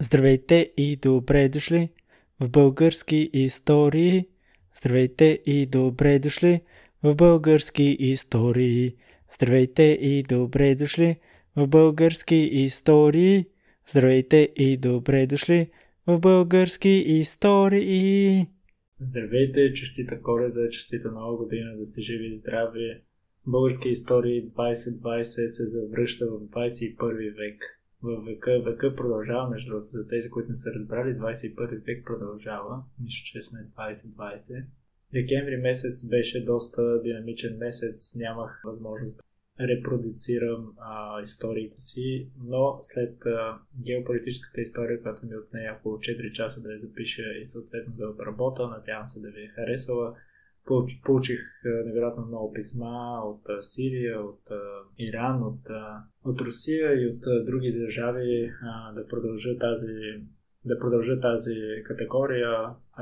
Здравейте и добре дошли в български истории. Здравейте и добре дошли в български истории. Здравейте и добре дошли в български истории. Здравейте и добре дошли в български истории. Здравейте, честита коледа, честита нова година, да сте живи и здрави. Български истории 2020 се завръща в 21 век в века. Века продължава, между другото, за тези, които не са разбрали, 21 век продължава. Нищо, че сме 2020. Декември месец беше доста динамичен месец, нямах възможност да репродуцирам а, историите си, но след а, геополитическата история, която ми отне около 4 часа да я запиша и съответно да обработа, надявам се да ви е харесала, Получих невероятно много писма от Сирия, от Иран, от, от Русия и от други държави да продължа тази да продължа тази категория,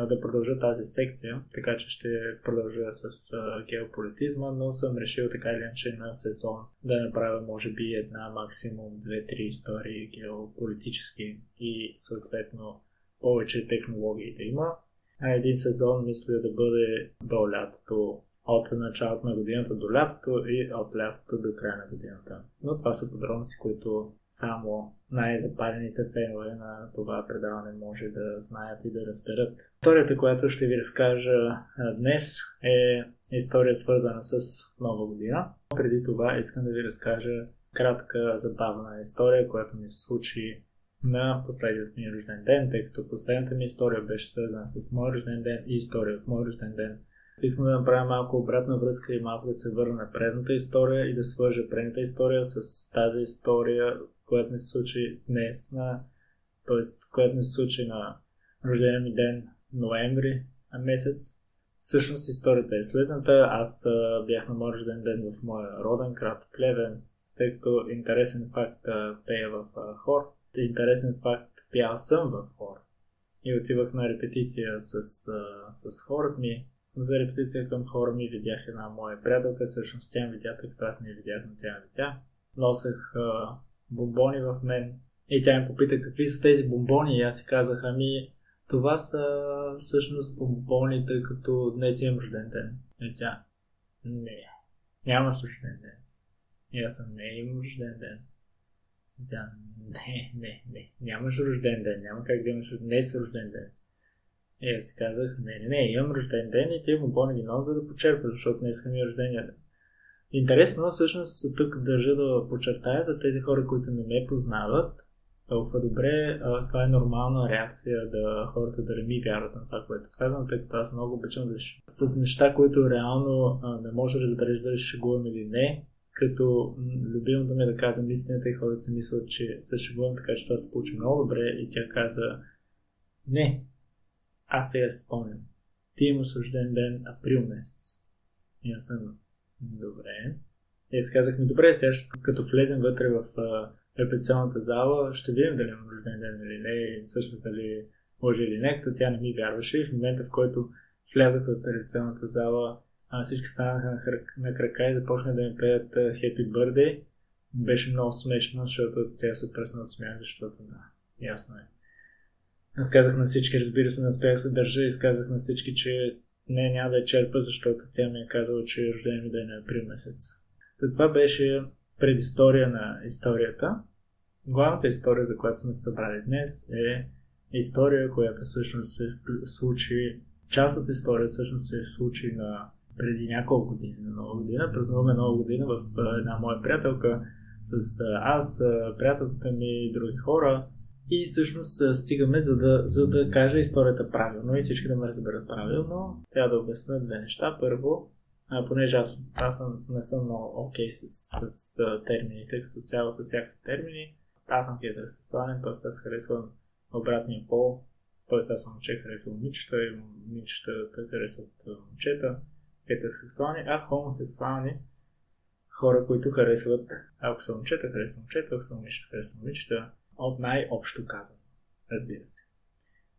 да продължа тази секция, така че ще продължа с геополитизма, но съм решил така или иначе на сезон да направя може би една, максимум две-три истории геополитически и съответно повече технологии да има един сезон мисля да бъде до лятото, от началото на годината до лятото и от лятото до края на годината. Но това са подробности, които само най-запалените фенове на това предаване може да знаят и да разберат. Историята, която ще ви разкажа днес е история свързана с Нова година. Преди това искам да ви разкажа кратка забавна история, която ми се случи на последният ми рожден ден, тъй като последната ми история беше свързана с мой рожден ден и история от мой рожден ден. Искам да направя малко обратна връзка и малко да се върна на предната история и да свържа предната история с тази история, която ми се случи днес, на, т.е. която ми се случи на рождения ми ден, ноември месец. Всъщност историята е следната. Аз бях на мой рожден ден в моя роден град Плевен, тъй като интересен факт пея в хор интересен факт, пял съм в хор. И отивах на репетиция с, с хората ми. За репетиция към хора ми видях една моя приятелка, всъщност тя видя, като аз не видях, но тя видя. Носех а, бомбони в мен и тя ми попита какви са тези бомбони и аз си казах, ами това са всъщност бомбони, тъй като днес имам рожден ден. И тя, не, нямаш рожден ден. И аз съм, не имам рожден ден. Да, не, не, не. Нямаш рожден ден. Няма как да имаш днес рожден ден. И аз си казах, не, не, не, имам рожден ден и ти му ги нос, за да почерпя, защото днес ми е рождения ден. Интересно, всъщност тук държа да подчертая за тези хора, които не ме познават, толкова добре, това е нормална реакция да хората да не ми вярват на това, което казвам, тъй като аз много обичам да с неща, които реално не може да разбереш дали ще шегувам или не, като любимото ми е да казвам истината и хората си мислят, че се шегувам, така че това се получи много добре и тя каза не, аз сега си спомням. Ти имаш рожден ден април месец. И аз съм добре. И аз казах ми, добре, сега като влезем вътре в репетиционната зала, ще видим дали имам рожден ден или не, и всъщност дали може или не, като тя не ми вярваше. И в момента, в който влязах в репетиционната зала, а, всички станаха на, хрък, на крака и започнаха да ми пеят Happy Birthday. Беше много смешно, защото тя се пресна от смях, защото да, ясно е. Аз казах на всички, разбира се, не успях да се държа и казах на всички, че не, няма да я черпа, защото тя ми е казала, че е рожден ми ден е април месец. Та това беше предистория на историята. Главната история, за която сме събрали днес е история, която всъщност се случи, част от историята всъщност се случи на преди няколко години, на нова година. Празнуваме нова година в една моя приятелка с аз, приятелката ми и други хора. И всъщност стигаме за да, за да кажа историята правилно и всички да ме разберат правилно. Трябва да обясня две неща. Първо, а, понеже аз, аз съм, не съм много окей okay с, с, с термините, като цяло с всякакви термини. Аз съм хетеросексуален, т.е. аз харесвам обратния пол, т.е. аз съм момче, харесвам момичета и момичета харесват момчета хетеросексуални, а хомосексуални хора, които харесват, ако са момчета, харесват момчета, ако са момичета, харесват момичета, от най-общо казано, разбира се.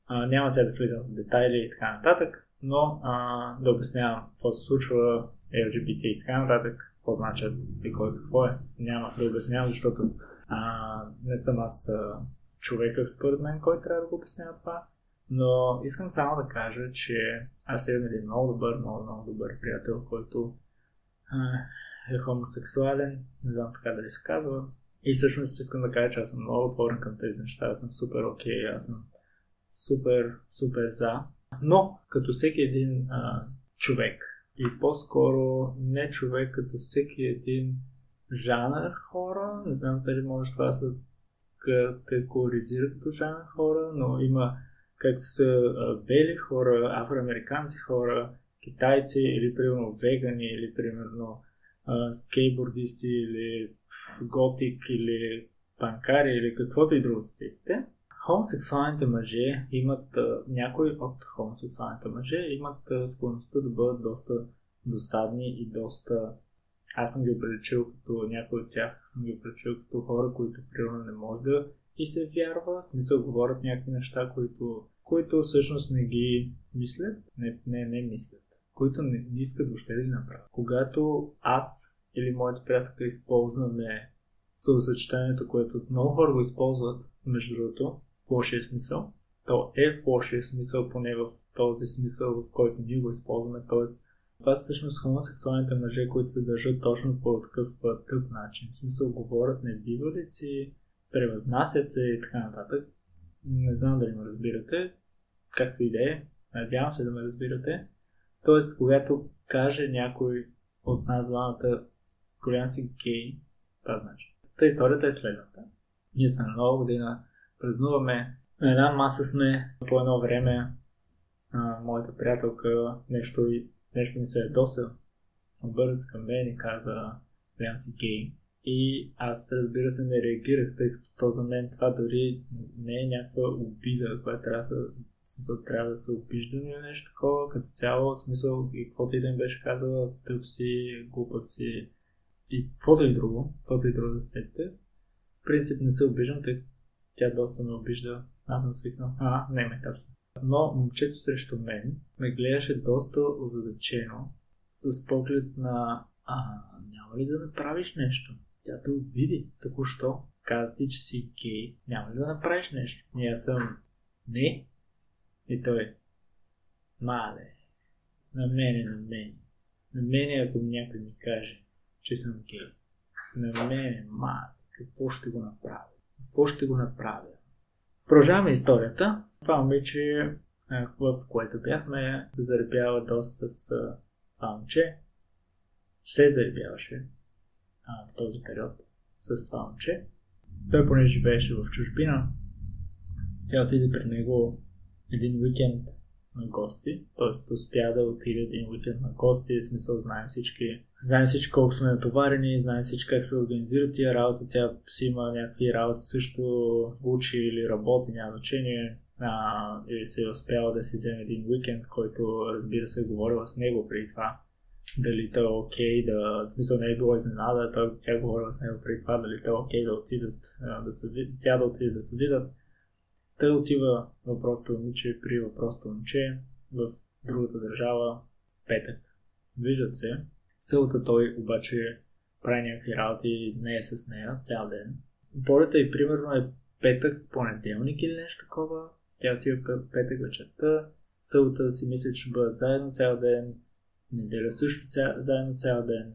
А, няма сега да влизам в детайли и така нататък, но а, да обяснявам какво се случва, LGBT и така нататък, какво значат и кой какво е. Няма да обяснявам, защото а, не съм аз а, човека, според мен, който трябва да го обяснява това. Но искам само да кажа, че аз имам един много добър, много, много добър приятел, който е хомосексуален, не знам така дали се казва. И всъщност искам да кажа, че аз съм много отворен към тези неща, аз съм супер окей, okay, аз съм супер, супер за. Но, като всеки един а, човек, и по-скоро не човек, като всеки един жанр хора, не знам дали може това се категоризира като жанр хора, но има както са бели хора, афроамериканци хора, китайци или примерно вегани или примерно скейтбордисти или готик или панкари или каквото и друго сте. Хомосексуалните мъже имат, някои от хомосексуалните мъже имат склонността да бъдат доста досадни и доста аз съм ги определил като някой от тях съм ги определил като хора, които примерно не може да и се вярва, в смисъл говорят някакви неща, които, които всъщност не ги мислят, не, не, не мислят, които не, не искат въобще да ги направят. Когато аз или моите приятели използваме словосъчетанието, което много хора го използват, между другото, в лошия смисъл, то е в лошия смисъл, поне в този смисъл, в който ние го използваме, т.е. Това са всъщност хомосексуалните мъже, които се държат точно по такъв тъп начин. В смисъл говорят небивалици, превъзнасят се и така нататък. Не знам дали ме разбирате, както и да е. Надявам се да ме разбирате. Тоест, когато каже някой от нас двамата, голям си гей, това значи. Та историята е следната. Ние сме на нова година, празнуваме, на една маса сме по едно време, а, моята приятелка нещо, нещо ми се е доса, обърза към мен и каза, голям си гей. И аз, разбира се, не реагирах, тъй като то за мен това дори не е някаква обида, която трябва да смисъл, трябва да се обиждам или нещо такова. Като цяло, смисъл, и каквото и да им беше казала, тъп си, глупа си и каквото и друго, каквото и друго да сетите. В принцип не се обиждам, тъй тя доста ме обижда. Аз съм свикнал. А, не ме тапса. Но момчето срещу мен ме гледаше доста озадачено, с поглед на а, няма ли да направиш нещо? Тя те обиди току-що. Каза ти, че си гей. Няма ли да направиш нещо? Ние съм не. И той. Мале. На мене, на мене. На мене, ако някой ми каже, че съм гей. На мене, мале. Какво ще го направя? Какво ще го направя? Продължаваме историята. Това момиче, в което бяхме, се заребява доста с това момче. Се заребяваше а, в този период с това момче. Той понеже живееше в чужбина, тя отиде при него един уикенд на гости, т.е. успя да отиде един уикенд на гости, в смисъл знаем всички, знаем всички колко сме натоварени, знаем всички как се организират тия работи, тя си има някакви работи също, учи или работи, няма значение, а, или се е успяла да си вземе един уикенд, който разбира се е говорила с него преди това дали то е окей да, в смисъл не е било изненада, той, тя говорила с него преди това, дали то е окей да отидат, да се, тя да отиде да се видят. Той отива въпросто момиче при въпросто момче в другата държава, петък. Виждат се. Селата той обаче прави някакви работи, не е с нея цял ден. Полета и примерно е петък, понеделник или нещо такова. Тя отива петък вечерта. Селата си мисля, че ще бъдат заедно цял ден неделя също ця, заедно цял ден.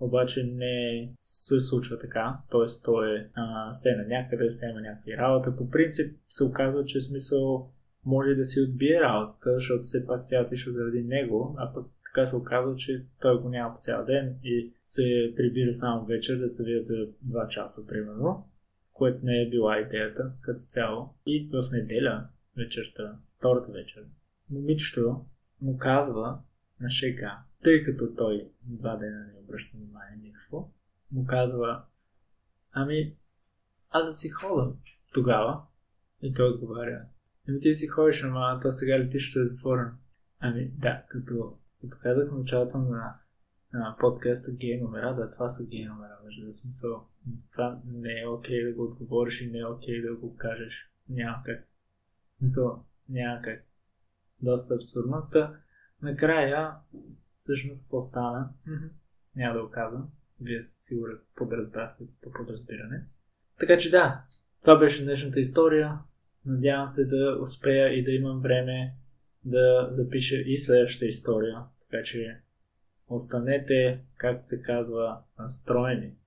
Обаче не се случва така, т.е. той е а, се на някъде, се има някакви работа. По принцип се оказва, че смисъл може да си отбие работата, защото все пак тя отишла заради него, а пък така се оказва, че той го няма по цял ден и се прибира само вечер да се видят за 2 часа, примерно, което не е била идеята като цяло. И в неделя вечерта, втората вечер, момичето му казва, на шега, тъй като той два дена не обръща внимание никакво, му казва, ами, аз да си хода тогава. И той отговаря, ами ти си ходиш, ама то сега летището е затворено. Ами да, като, като казах в началото на, на подкаста гей номера, да, това са гей номера, между да смисъл. Това не е окей да го отговориш и не е окей да го кажеш. Няма как. Смисъл, няма как. Доста абсурдно. Та, Накрая, всъщност, какво стана? Mm-hmm. Няма да го казвам. Вие сигурно подразбрахте по подразбиране. Така че да, Това беше днешната история. Надявам се да успея и да имам време да запиша и следващата история. Така че останете, както се казва, настроени.